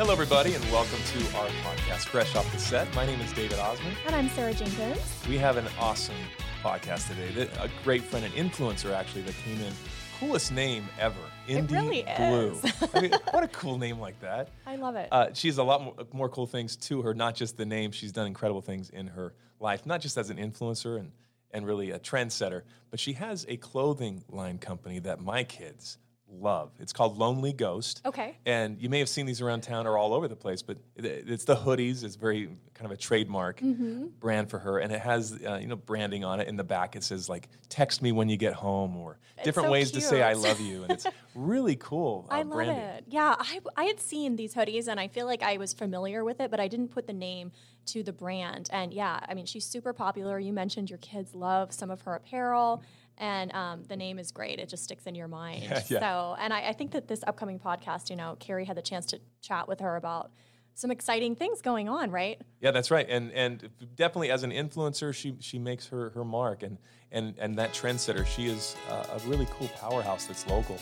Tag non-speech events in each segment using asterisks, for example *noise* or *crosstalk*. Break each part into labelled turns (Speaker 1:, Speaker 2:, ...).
Speaker 1: Hello, everybody, and welcome to our podcast, Fresh Off the Set. My name is David Osmond.
Speaker 2: And I'm Sarah Jenkins.
Speaker 1: We have an awesome podcast today. A great friend, an influencer actually, that came in. Coolest name ever, Indy
Speaker 2: it really
Speaker 1: Blue.
Speaker 2: Is.
Speaker 1: I mean, what a cool name like that. *laughs*
Speaker 2: I love it.
Speaker 1: Uh, she has a lot more, more cool things to her, not just the name. She's done incredible things in her life, not just as an influencer and, and really a trendsetter, but she has a clothing line company that my kids love. It's called Lonely Ghost.
Speaker 2: Okay.
Speaker 1: And you may have seen these around town or all over the place, but it, it's the hoodies. It's very kind of a trademark
Speaker 2: Mm-hmm.
Speaker 1: brand for her, and it has uh, you know branding on it. In the back, it says like "Text me when you get home" or different
Speaker 2: so
Speaker 1: ways to say "I love you," and it's *laughs* really cool. Uh,
Speaker 2: I love
Speaker 1: branding.
Speaker 2: it. Yeah, I, I had seen these hoodies and I feel like I was familiar with it, but I didn't put the name to the brand. And yeah, I mean, she's super popular. You mentioned your kids love some of her apparel. And um, the name is great. It just sticks in your mind.
Speaker 1: Yeah, *laughs* yeah.
Speaker 2: So, and I, I think that this upcoming podcast, you know, Kari had the chance to chat with her about some exciting things going on, right?
Speaker 1: Yeah, that's right. And and definitely as an influencer, she she makes her her mark, and and and that trendsetter. She is a really cool powerhouse that's local.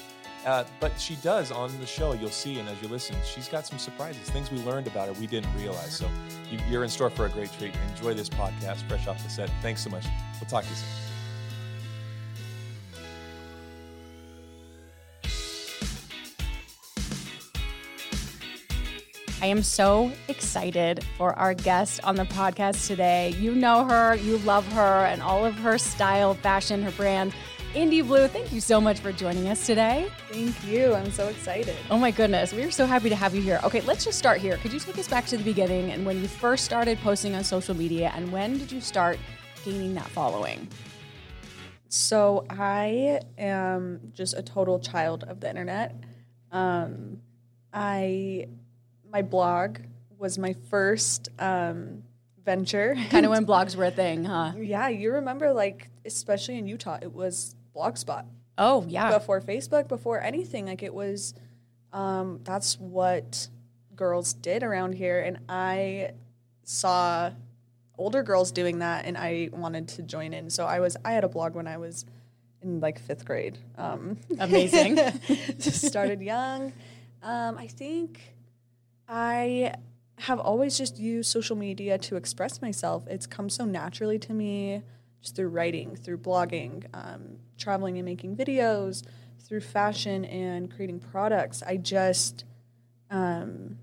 Speaker 1: Uh, but she does on the show. You'll see, and as you listen, she's got some surprises, things we learned about her we didn't realize. So you, you're in store for a great treat. Enjoy this podcast, fresh off the set. Thanks so much. We'll talk to you soon.
Speaker 3: I am so excited for our guest on the podcast today. You know her, you love her, and all of her style, fashion, her brand. Indy Blue, thank you so much for joining us today.
Speaker 4: Thank you. I'm so excited.
Speaker 3: Oh my goodness, we are so happy to have you here. Okay, let's just start here. Could you take us back to the beginning and when you first started posting on social media, and when did you start gaining that following?
Speaker 4: So I am just a total child of the internet. Um, I my blog was my first um, venture. *laughs*
Speaker 3: Kind of when blogs were a thing, huh?
Speaker 4: yeah, you remember like especially in Utah, it was Blogspot
Speaker 3: Oh, yeah.
Speaker 4: before Facebook, before anything. Like it was, um, that's what girls did around here, and I saw older girls doing that, and I wanted to join in. So I was, I had a blog when I was in like fifth grade. Um,
Speaker 3: Amazing. *laughs*
Speaker 4: just started young. Um, I think I have always just used social media to express myself. It's come so naturally to me, just through writing, through blogging, um, traveling and making videos, through fashion and creating products. I just, um,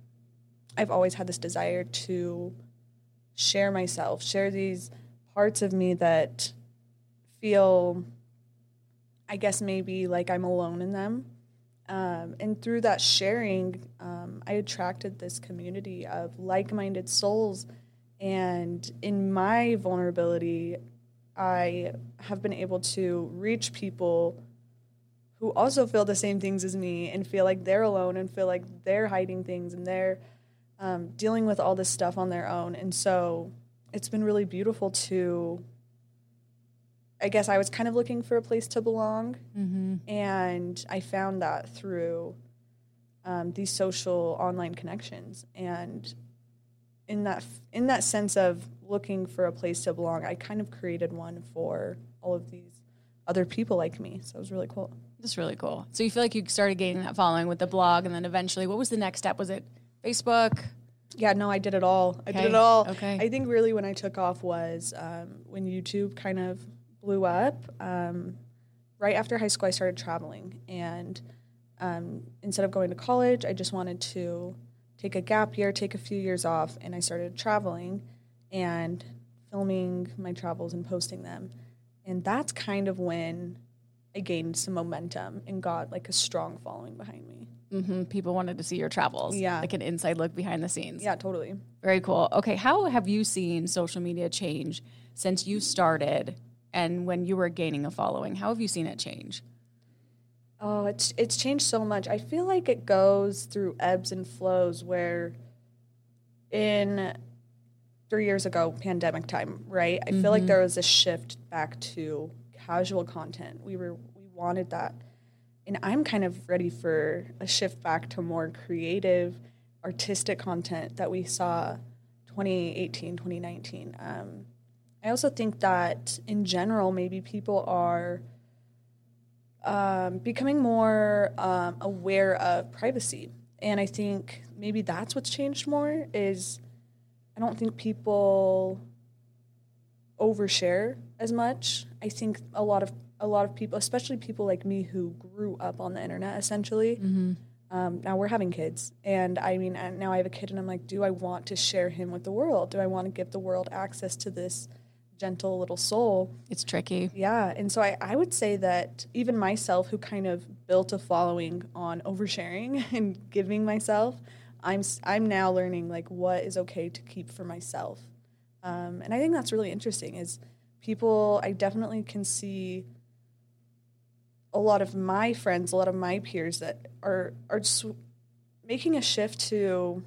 Speaker 4: I've always had this desire to share myself, share these parts of me that feel, I guess, maybe like I'm alone in them. Um, and through that sharing, um, I attracted this community of like minded souls. And in my vulnerability, I have been able to reach people who also feel the same things as me and feel like they're alone and feel like they're hiding things and they're um, dealing with all this stuff on their own. And so it's been really beautiful to, I guess I was kind of looking for a place to belong.
Speaker 3: mm-hmm.
Speaker 4: And I found that through um, these social online connections. And in that in that sense of looking for a place to belong, I kind of created one for all of these other people like me. So it was really cool.
Speaker 3: That's really cool. So you feel like you started gaining that following with the blog, and then eventually, what was the next step? Was it Facebook?
Speaker 4: Yeah, no, I did it all. I did it all.
Speaker 3: okay.
Speaker 4: I think really when I took off was um, when YouTube kind of blew up. Um, right after high school, I started traveling, and um, instead of going to college, I just wanted to take a gap year, take a few years off, and I started traveling and filming my travels and posting them. And that's kind of when I gained some momentum and got like a strong following behind me.
Speaker 3: hmm People wanted to see your travels.
Speaker 4: Yeah.
Speaker 3: Like an inside look behind the scenes.
Speaker 4: Yeah, totally.
Speaker 3: Very cool. Okay. How have you seen social media change since you started and when you were gaining a following? How have you seen it change?
Speaker 4: Oh, it's it's changed so much. I feel like it goes through ebbs and flows where in three years ago, pandemic time, right? I feel like there was a shift back to casual content. We were we wanted that. And I'm kind of ready for a shift back to more creative, artistic content that we saw 2018, 2019. Um, I also think that in general, maybe people are um, becoming more um, aware of privacy and I think maybe that's what's changed more is I don't think people overshare as much. I think a lot of a lot of people, especially people like me who grew up on the internet essentially. Um, now we're having kids, and I mean, now I have a kid, and I'm like, do I want to share him with the world? Do I want to give the world access to this gentle little soul?
Speaker 3: It's tricky.
Speaker 4: Yeah, and so I, I would say that even myself, who kind of built a following on oversharing *laughs* and giving myself, I'm I'm now learning like what is okay to keep for myself, um, and I think that's really interesting. Is people I definitely can see a lot of my friends, a lot of my peers that are are making a shift to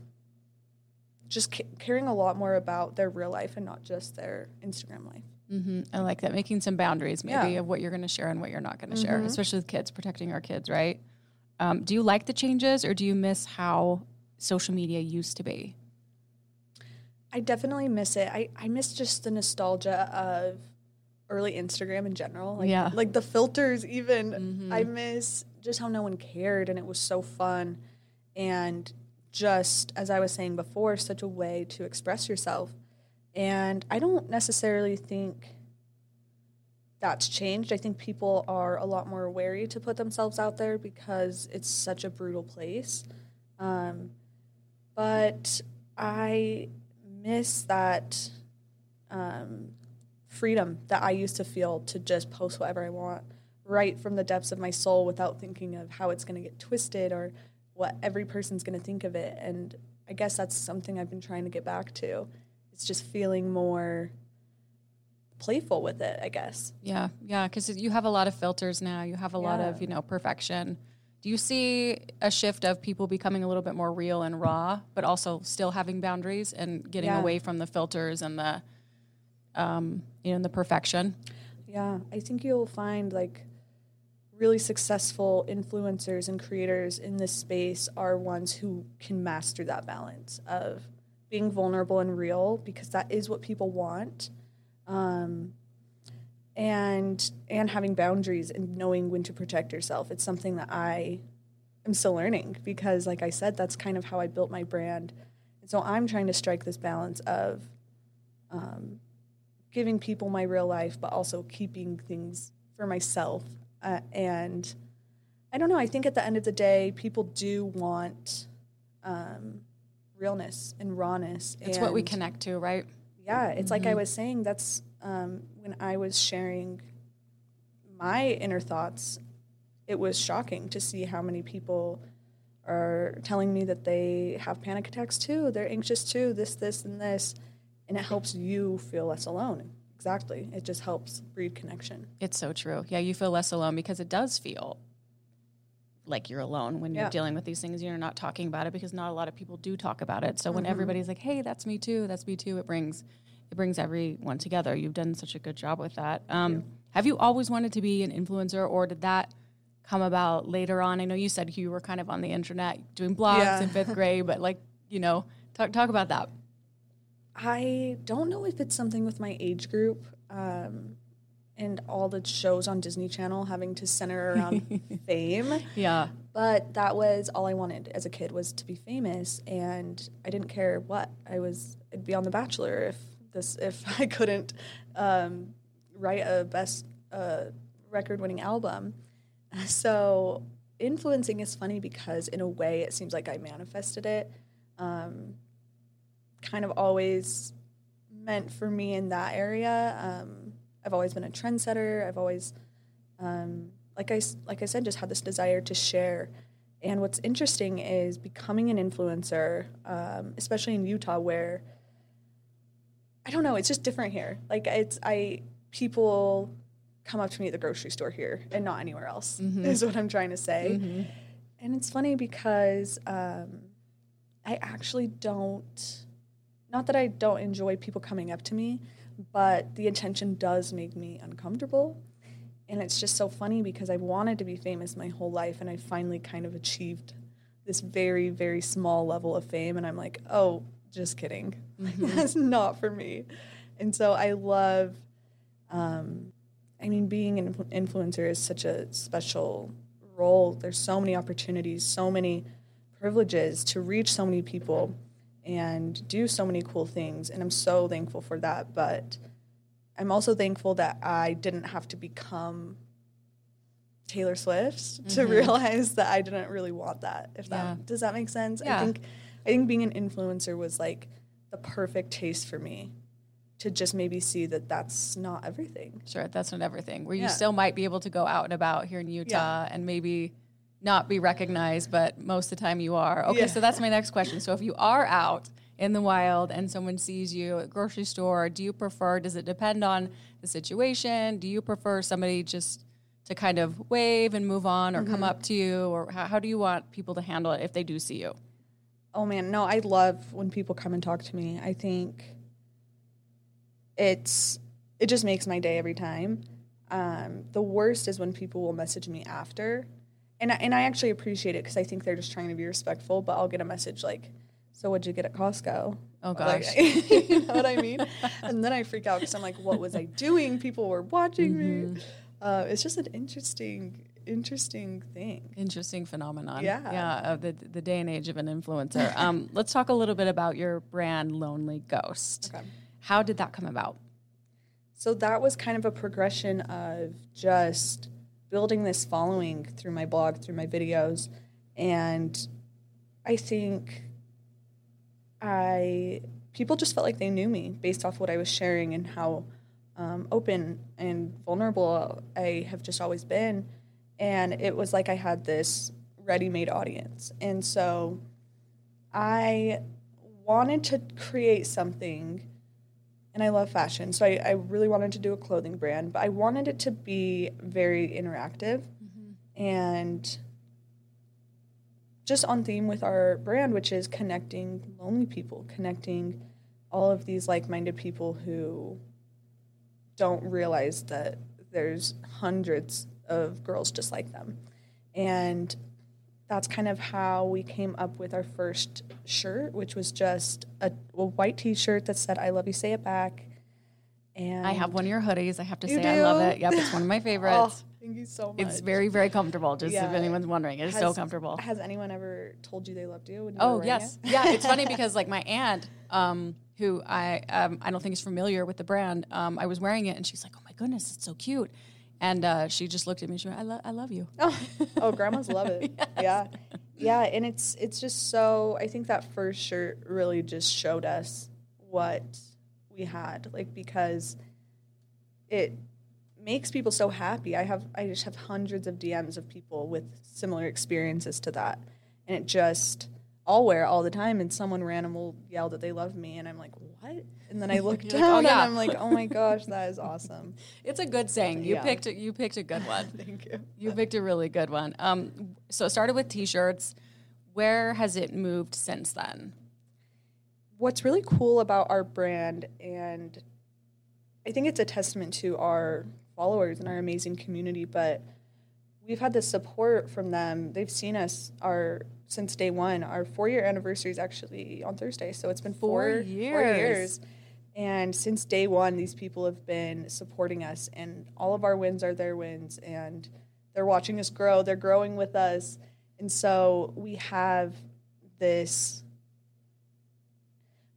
Speaker 4: just ca- caring a lot more about their real life and not just their Instagram life.
Speaker 3: hmm I like that. Making some boundaries, maybe,
Speaker 4: Yeah. Mm-hmm.
Speaker 3: of what you're going to share and what you're not going to share, especially with kids, protecting our kids, right? Um, do you like the changes or do you miss how social media used to be?
Speaker 4: I definitely miss it. I, I miss just the nostalgia of early Instagram in general. Like,
Speaker 3: Yeah.
Speaker 4: Like the filters, even. I miss just how no one cared and it was so fun. And just, as I was saying before, such a way to express yourself. And I don't necessarily think that's changed. I think people are a lot more wary to put themselves out there because it's such a brutal place. Um, but I miss that um, freedom that I used to feel to just post whatever I want right from the depths of my soul without thinking of how it's going to get twisted or what every person's going to think of it. And I guess that's something I've been trying to get back to. It's just feeling more playful with it, I guess.
Speaker 3: Yeah, yeah, because you have a lot of filters now. You have a lot of you know perfection. Do you see a shift of people becoming a little bit more real and raw, but also still having boundaries and getting
Speaker 4: Yeah.
Speaker 3: away from the filters and the, um, you know, the perfection?
Speaker 4: Yeah, I think you'll find like really successful influencers and creators in this space are ones who can master that balance of being vulnerable and real because that is what people want. Um, and and having boundaries and knowing when to protect yourself. It's something that I am still learning because like I said that's kind of how I built my brand. And so I'm trying to strike this balance of um, giving people my real life, but also keeping things for myself. Uh, and I don't know. I think at the end of the day, people do want um, realness and rawness.
Speaker 3: It's what we connect to, right?
Speaker 4: Yeah, it's like I was saying. That's um, when I was sharing my inner thoughts. It was shocking to see how many people are telling me that they have panic attacks too. They're anxious too. This, this, and this, and it helps you feel less alone. Exactly. It just helps breed connection.
Speaker 3: It's so true. Yeah, you feel less alone because it does feel like you're alone when you're
Speaker 4: Yeah.
Speaker 3: dealing with these things. You're not talking about it because not a lot of people do talk about it. So when
Speaker 4: Mm-hmm.
Speaker 3: everybody's like, "Hey, that's me too. That's me too," it brings it brings everyone together. You've done such a good job with that. Um, have you always wanted to be an influencer, or did that come about later on? I know you said you were kind of on the internet doing blogs
Speaker 4: Yeah.
Speaker 3: in fifth grade, but like you know, talk talk about that.
Speaker 4: I don't know if it's something with my age group um, and all the shows on Disney Channel having to center around *laughs* fame.
Speaker 3: Yeah,
Speaker 4: But that was all I wanted as a kid was to be famous, and I didn't care what I was. I'd be on The Bachelor if this if *laughs* I couldn't um, write a best uh, record-winning album. *laughs* So influencing is funny because in a way it seems like I manifested it. Um, kind of always meant for me in that area. Um, I've always been a trendsetter. I've always um, like I like I said, just had this desire to share. And what's interesting is becoming an influencer, um, especially in Utah, where I don't know, it's just different here. Like it's I people come up to me at the grocery store here and not anywhere else. Is what I'm trying to say. And it's funny because um, I actually don't. Not that I don't enjoy people coming up to me, but the attention does make me uncomfortable. And it's just so funny because I've wanted to be famous my whole life and I finally kind of achieved this very, very small level of fame. And I'm like, oh, just kidding. *laughs* Like, That's not for me. And so I love, um, I mean, being an influencer is such a special role. There's so many opportunities, so many privileges to reach so many people and do so many cool things. And I'm so thankful for that. But I'm also thankful that I didn't have to become Taylor Swift to mm-hmm. realize that I didn't really want that. If that does that make sense?
Speaker 3: Yeah.
Speaker 4: I think I think being an influencer was like the perfect taste for me to just maybe see that that's not everything.
Speaker 3: Sure, that's not everything. Where you
Speaker 4: Yeah.
Speaker 3: still might be able to go out and about here in Utah and maybe not be recognized, but most of the time you are. Okay,
Speaker 4: Yeah.
Speaker 3: so that's my next question. So if you are out in the wild and someone sees you at grocery store, do you prefer, does it depend on the situation? Do you prefer somebody just to kind of wave and move on or
Speaker 4: Mm-hmm.
Speaker 3: come up to you? Or how, how do you want people to handle it if they do see you?
Speaker 4: Oh man, no, I love when people come and talk to me. I think it's it just makes my day every time. Um, the worst is when people will message me after, and I, and I actually appreciate it because I think they're just trying to be respectful. But I'll get a message like, "So what'd you get at Costco?"
Speaker 3: Oh
Speaker 4: Like,
Speaker 3: gosh. *laughs*
Speaker 4: you know what I mean? and then I freak out because I'm like, "What was I doing? People were watching
Speaker 3: Mm-hmm.
Speaker 4: me." Uh, it's just an interesting, interesting thing.
Speaker 3: Interesting phenomenon.
Speaker 4: Yeah.
Speaker 3: Yeah, of the, the day and age of an influencer. *laughs* Um, let's talk a little bit about your brand, Lonely Ghost.
Speaker 4: Okay.
Speaker 3: How did that come about?
Speaker 4: So that was kind of a progression of just building this following through my blog, through my videos. And I think I people just felt like they knew me based off what I was sharing and how um, open and vulnerable I have just always been. And it was like I had this ready made audience. And so I wanted to create something and I love fashion. So I, I really wanted to do a clothing brand, but I wanted it to be very interactive mm-hmm. and just on theme with our brand, which is connecting lonely people, connecting all of these like minded people who don't realize that there's hundreds of girls just like them. And that's kind of how we came up with our first shirt, which was just a, a white T-shirt that said "I love you, say it back." And
Speaker 3: I have one of your hoodies. I have to say, I love it. Yep, it's one of my *laughs*
Speaker 4: Oh,
Speaker 3: favorites.
Speaker 4: thank you so much.
Speaker 3: it's very, very comfortable. Just if anyone's wondering, it is so comfortable.
Speaker 4: Has anyone ever told you they loved you? You
Speaker 3: Oh yes,
Speaker 4: it?
Speaker 3: yeah. It's funny *laughs* because like my aunt, um, who I um, I don't think is familiar with the brand, um, I was wearing it and she's like, "Oh my goodness, it's so cute," and uh, she just looked at me. and She went, "I love, I love you."
Speaker 4: Oh, *laughs* oh, grandmas love it. *laughs* Yeah, yeah, and it's it's just so. I think that first shirt really just showed us what we had, like because it makes people so happy. I have I just have hundreds of DMs of people with similar experiences to that, and it just I'll wear all the time, and someone random will yell that they love me, and I'm like, what? And then I *laughs* look down,
Speaker 3: like, "Oh,
Speaker 4: and. I'm like, oh my *laughs* gosh, that is awesome.
Speaker 3: It's a good saying. You
Speaker 4: Yeah.
Speaker 3: picked a, you picked a good one. *laughs*
Speaker 4: Thank you.
Speaker 3: You picked a really good one. Um, so it started with t-shirts. Where has it moved since then?
Speaker 4: what's really cool about our brand and I think it's a testament to our followers and our amazing community, but we've had the support from them. They've seen us our since day one. Our four year anniversary is actually on Thursday, so it's been
Speaker 3: Four
Speaker 4: four,
Speaker 3: years.
Speaker 4: four years. And since day one, these people have been supporting us, and all of our wins are their wins, and they're watching us grow. They're growing with us, and so we have this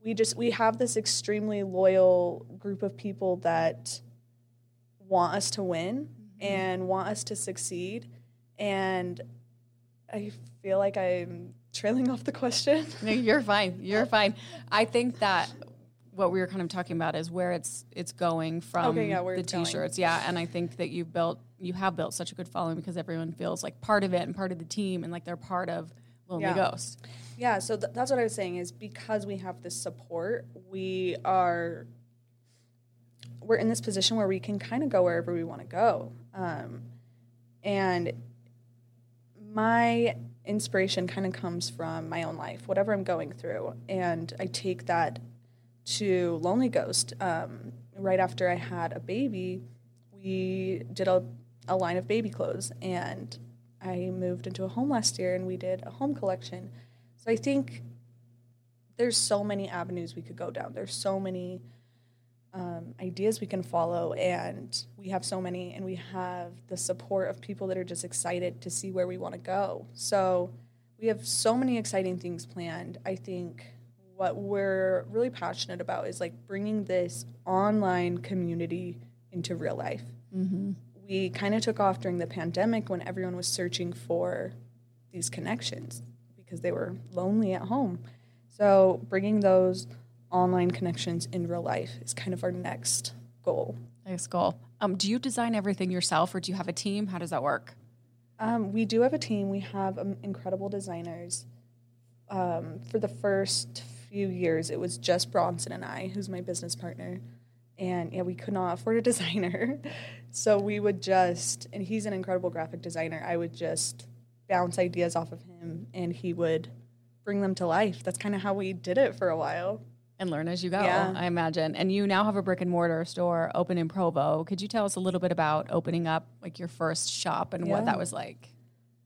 Speaker 4: we just we have this extremely loyal group of people that want us to win and want us to succeed and i feel like i'm trailing off the question *laughs*
Speaker 3: No, you're fine. You're *laughs* fine. I think that what we were kind of talking about is where it's it's going from
Speaker 4: Okay, yeah,
Speaker 3: the t-shirts. Yeah, and I think that you built you have built such a good following because everyone feels like part of it and part of the team and like they're part of Lonely
Speaker 4: Yeah.
Speaker 3: Ghost.
Speaker 4: yeah so th- that's what i was saying is because we have this support we are we're in this position where we can kind of go wherever we want to go um, and my inspiration kind of comes from my own life, whatever I'm going through. And I take that to Lonely Ghost. Um, right after I had a baby, we did a, a line of baby clothes. And I moved into a home last year and we did a home collection. So I think there's so many avenues we could go down. There's so many um, ideas we can follow, and we have so many, and we have the support of people that are just excited to see where we want to go. So we have so many exciting things planned. I think what we're really passionate about is like bringing this online community into real life. We kind of took off during the pandemic when everyone was searching for these connections because they were lonely at home. So bringing those online connections in real life is kind of our next goal.
Speaker 3: Next goal. Um, do you design everything yourself or do you have a team? How does that work?
Speaker 4: Um, we do have a team. We have um, incredible designers. Um, for the first few years, it was just Bronson and I, who's my business partner. And yeah, we could not afford a *laughs* designer. so we would just, and he's an incredible graphic designer. I would just bounce ideas off of him and he would bring them to life. That's kind of how we did it for a while.
Speaker 3: And learn as you go,
Speaker 4: Yeah.
Speaker 3: I imagine. And you now have a brick and mortar store open in Provo. Could you tell us a little bit about opening up like your first shop and what that was like?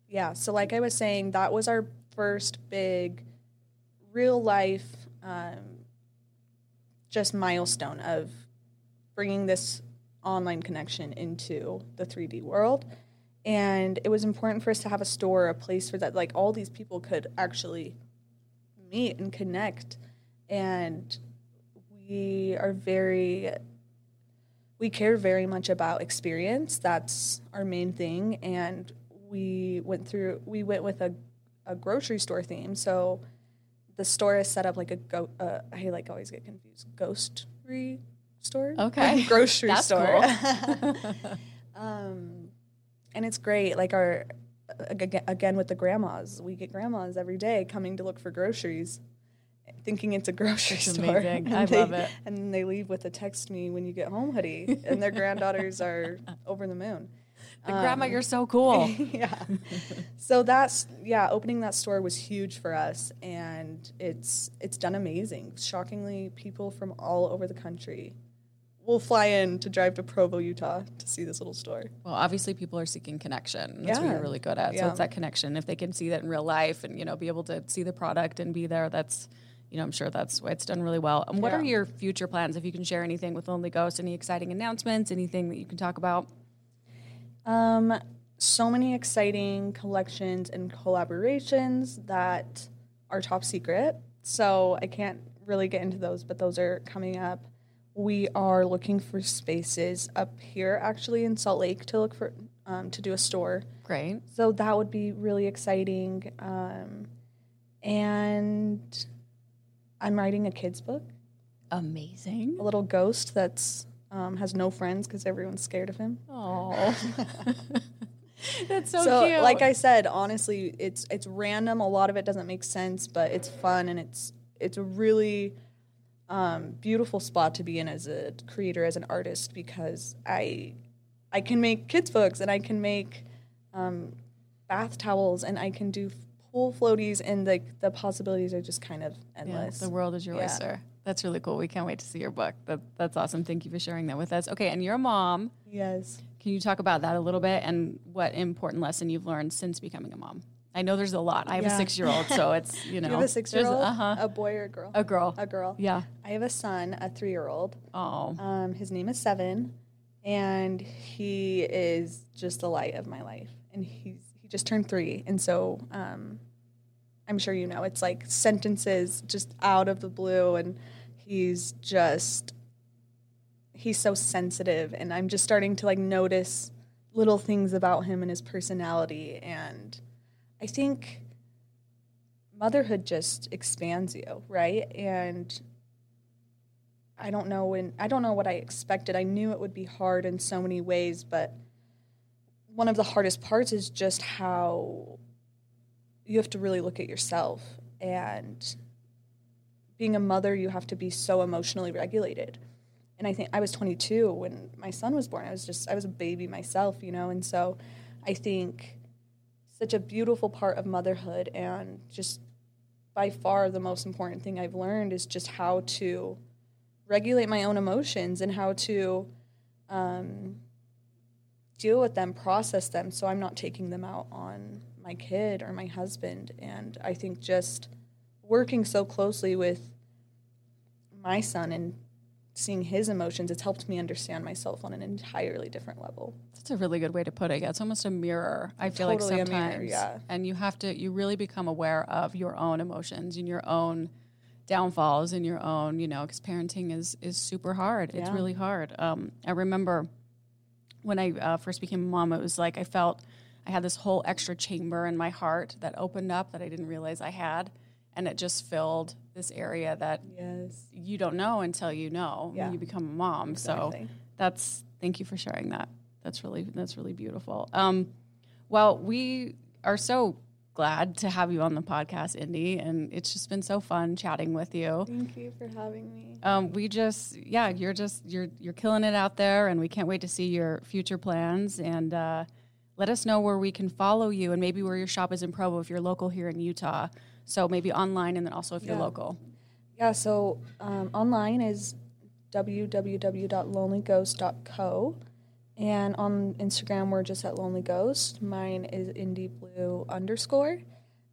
Speaker 4: Yeah. So, like I was saying, that was our first big real life um, just milestone of bringing this online connection into the 3D world. And it was important for us to have a store, a place where that like all these people could actually meet and connect. And we are very we care very much about experience. That's our main thing. And we went through, we went with a, a grocery store theme. So the store is set up like a go, uh, I like always get confused, ghostery store?
Speaker 3: Okay. *laughs*
Speaker 4: grocery
Speaker 3: That's
Speaker 4: store. *laughs* um, and it's great. Like our, ag- again with the grandmas, we get grandmas every day coming to look for groceries. Thinking it's a grocery
Speaker 3: That's
Speaker 4: store.
Speaker 3: amazing. I
Speaker 4: they-
Speaker 3: love it.
Speaker 4: And then they leave with a text me when you get home hoodie, and their granddaughters are *laughs* over the moon.
Speaker 3: Like, Grandma,
Speaker 4: Um,
Speaker 3: you're so cool. *laughs*
Speaker 4: yeah. So that's yeah, opening that store was huge for us and it's it's done amazing. Shockingly, people from all over the country will fly in to drive to Provo, Utah to see this little store.
Speaker 3: Well, obviously, people are seeking connection. That's what
Speaker 4: Yeah.
Speaker 3: you're really good at. So
Speaker 4: Yeah.
Speaker 3: it's that connection. If they can see that in real life and you know be able to see the product and be there, that's you know I'm sure that's why it's done really well. And what
Speaker 4: Yeah.
Speaker 3: are your future plans? If you can share anything with Lonely Ghost, any exciting announcements, anything that you can talk about?
Speaker 4: Um so many exciting collections and collaborations that are top secret. So I can't really get into those, but those are coming up. We are looking for spaces up here actually in Salt Lake to look for um, to do a store.
Speaker 3: Great.
Speaker 4: So that would be really exciting. Um, and I'm writing a kids book,
Speaker 3: Amazing.
Speaker 4: a little ghost that's um, has no friends because everyone's scared of him.
Speaker 3: Oh, *laughs* that's so,
Speaker 4: so
Speaker 3: cute.
Speaker 4: like I said, honestly, it's it's random. A lot of it doesn't make sense, but it's fun and it's it's a really um, beautiful spot to be in as a creator, as an artist, because I I can make kids books and I can make um, bath towels and I can do pool floaties and the the possibilities are just kind of
Speaker 3: Yeah,
Speaker 4: endless.
Speaker 3: the world is your
Speaker 4: Yeah.
Speaker 3: oyster. That's really cool. We can't wait to see your book. That, that's awesome. Thank you for sharing that with us. Okay, and you're a mom.
Speaker 4: Yes.
Speaker 3: Can you talk about that a little bit and what important lesson you've learned since becoming a mom? I know there's a lot. I have a six year old, so it's, *laughs* you know.
Speaker 4: You have a six year old?
Speaker 3: Uh huh.
Speaker 4: A boy or a girl?
Speaker 3: A girl.
Speaker 4: A girl.
Speaker 3: Yeah.
Speaker 4: I have a son, a three year old.
Speaker 3: Oh.
Speaker 4: Um, his name is Seven, and he is just the light of my life. And he's he just turned three, and so um, I'm sure you know it's like sentences just out of the blue, and he's just he's so sensitive, and I'm just starting to like notice little things about him and his personality, and I think motherhood just expands you, right? And I don't know when I don't know what I expected. I knew it would be hard in so many ways, but one of the hardest parts is just how you have to really look at yourself and being a mother you have to be so emotionally regulated. And I think I was 22 when my son was born. I was just I was a baby myself, you know, and so I think such a beautiful part of motherhood and just by far the most important thing I've learned is just how to regulate my own emotions and how to um, deal with them, process them, so I'm not taking them out on my kid or my husband. And I think just working so closely with my son and seeing his emotions, it's helped me understand myself on an entirely different level.
Speaker 3: That's a really good way to put it. Yeah, it's almost a mirror. I feel
Speaker 4: Totally a
Speaker 3: like
Speaker 4: mirror,
Speaker 3: sometimes,
Speaker 4: yeah.
Speaker 3: and you have to, you really become aware of your own emotions and your own downfalls and your own, you know, because parenting is is super hard. It's really hard. Um, I remember when I uh, first became a mom, it was like I felt I had this whole extra chamber in my heart that opened up that I didn't realize I had, and it just filled this area that
Speaker 4: Yes.
Speaker 3: you don't know until you know when you become a mom. So that's thank you for sharing that. That's really that's really beautiful. Um, well, we are so glad to have you on the podcast, Indy, and it's just been so fun chatting with you.
Speaker 4: Thank you for having me.
Speaker 3: Um, we just yeah, you're just you're you're killing it out there, and we can't wait to see your future plans and. Uh, let us know where we can follow you and maybe where your shop is in Provo if you're local here in Utah. So maybe online and then also if you're local.
Speaker 4: Yeah, so um, online is www.lonelyghost.co. And on Instagram, we're just at Lonely Ghost. Mine is indy blue underscore.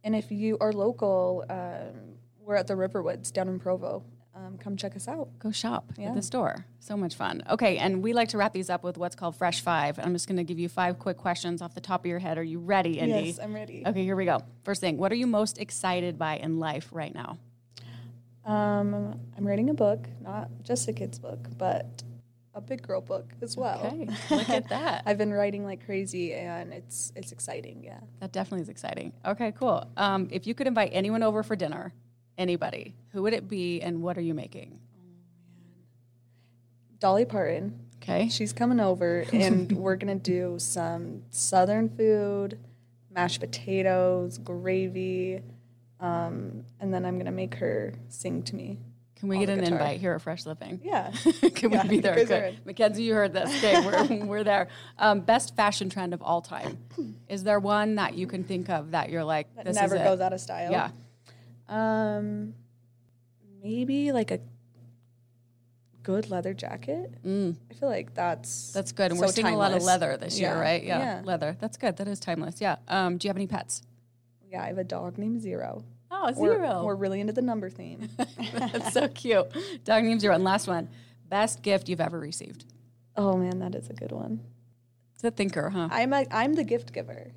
Speaker 4: And if you are local, um, we're at the Riverwoods down in Provo. Um, come check us out.
Speaker 3: go shop at the store. So much fun. Okay, and we like to wrap these up with what's called Fresh Five. I'm just going to give you five quick questions off the top of your head. Are you ready, Indy?
Speaker 4: Yes, I'm ready.
Speaker 3: Okay, here we go. First thing, what are you most excited by in life right now?
Speaker 4: Um, I'm writing a book, not just a kid's book, but a big girl book as well.
Speaker 3: Okay, *laughs* look at that.
Speaker 4: I've been writing like crazy, and it's it's exciting. Yeah.
Speaker 3: That definitely is exciting. Okay, cool. Um, if you could invite anyone over for dinner, anybody, who would it be, and what are you making?
Speaker 4: Dolly Parton.
Speaker 3: Okay.
Speaker 4: She's coming over, *laughs* and we're gonna do some Southern food, mashed potatoes, gravy, um, and then I'm gonna make her sing to me.
Speaker 3: Can we get an
Speaker 4: guitar.
Speaker 3: invite here at Fresh Living?
Speaker 4: Yeah. *laughs*
Speaker 3: Can
Speaker 4: Yeah,
Speaker 3: we be there? Good. Mackenzie, you heard this. Okay, we're, *laughs* we're there. Um, best fashion trend of all time. Is there one that you can think of that you're like,
Speaker 4: That
Speaker 3: this
Speaker 4: never
Speaker 3: is it?
Speaker 4: goes out of style.
Speaker 3: Yeah.
Speaker 4: Um, maybe like a good leather jacket.
Speaker 3: Mm,
Speaker 4: I feel like that's
Speaker 3: that's good. And
Speaker 4: so
Speaker 3: we're seeing a lot of leather this year, right? Yeah,
Speaker 4: Yeah.
Speaker 3: Leather. That's good. That is timeless. Yeah. Um, do you have any pets?
Speaker 4: Yeah, I have a dog named Zero.
Speaker 3: Oh,
Speaker 4: We're, we're really into the number theme. *laughs*
Speaker 3: That's so cute. Dog named Zero. And last one. Best gift you've ever received.
Speaker 4: oh man, that is a good one.
Speaker 3: It's a thinker, huh?
Speaker 4: I'm a, I'm the gift giver.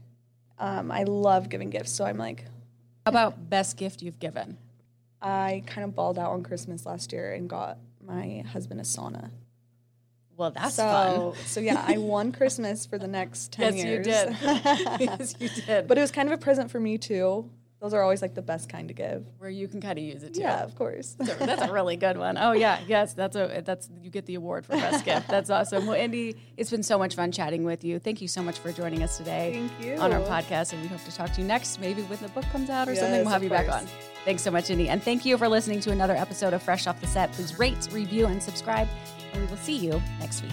Speaker 4: Um, I love giving gifts, so I'm like
Speaker 3: How about best gift you've given?
Speaker 4: I kind of balled out on Christmas last year and got my husband a sauna.
Speaker 3: Well, that's
Speaker 4: so, So yeah, I won Christmas for the next *laughs* ten
Speaker 3: Yes, you did. *laughs* yes, you did.
Speaker 4: but it was kind of a present for me too. Those are always like the best kind to give.
Speaker 3: Where you can kind of use it too.
Speaker 4: Yeah, of course. *laughs*
Speaker 3: That's a really good one. Oh yeah, yes, that's a that's you get the award for best gift. That's awesome. Well, Indy, it's been so much fun chatting with you. Thank you so much for joining us today
Speaker 4: Thank you.
Speaker 3: on our podcast, and we hope to talk to you next, maybe when the book comes out or something. We'll have you back on. Thanks so much, Indy, and thank you for listening to another episode of Fresh Off the Set. Please rate, review, and subscribe, and we will see you next week.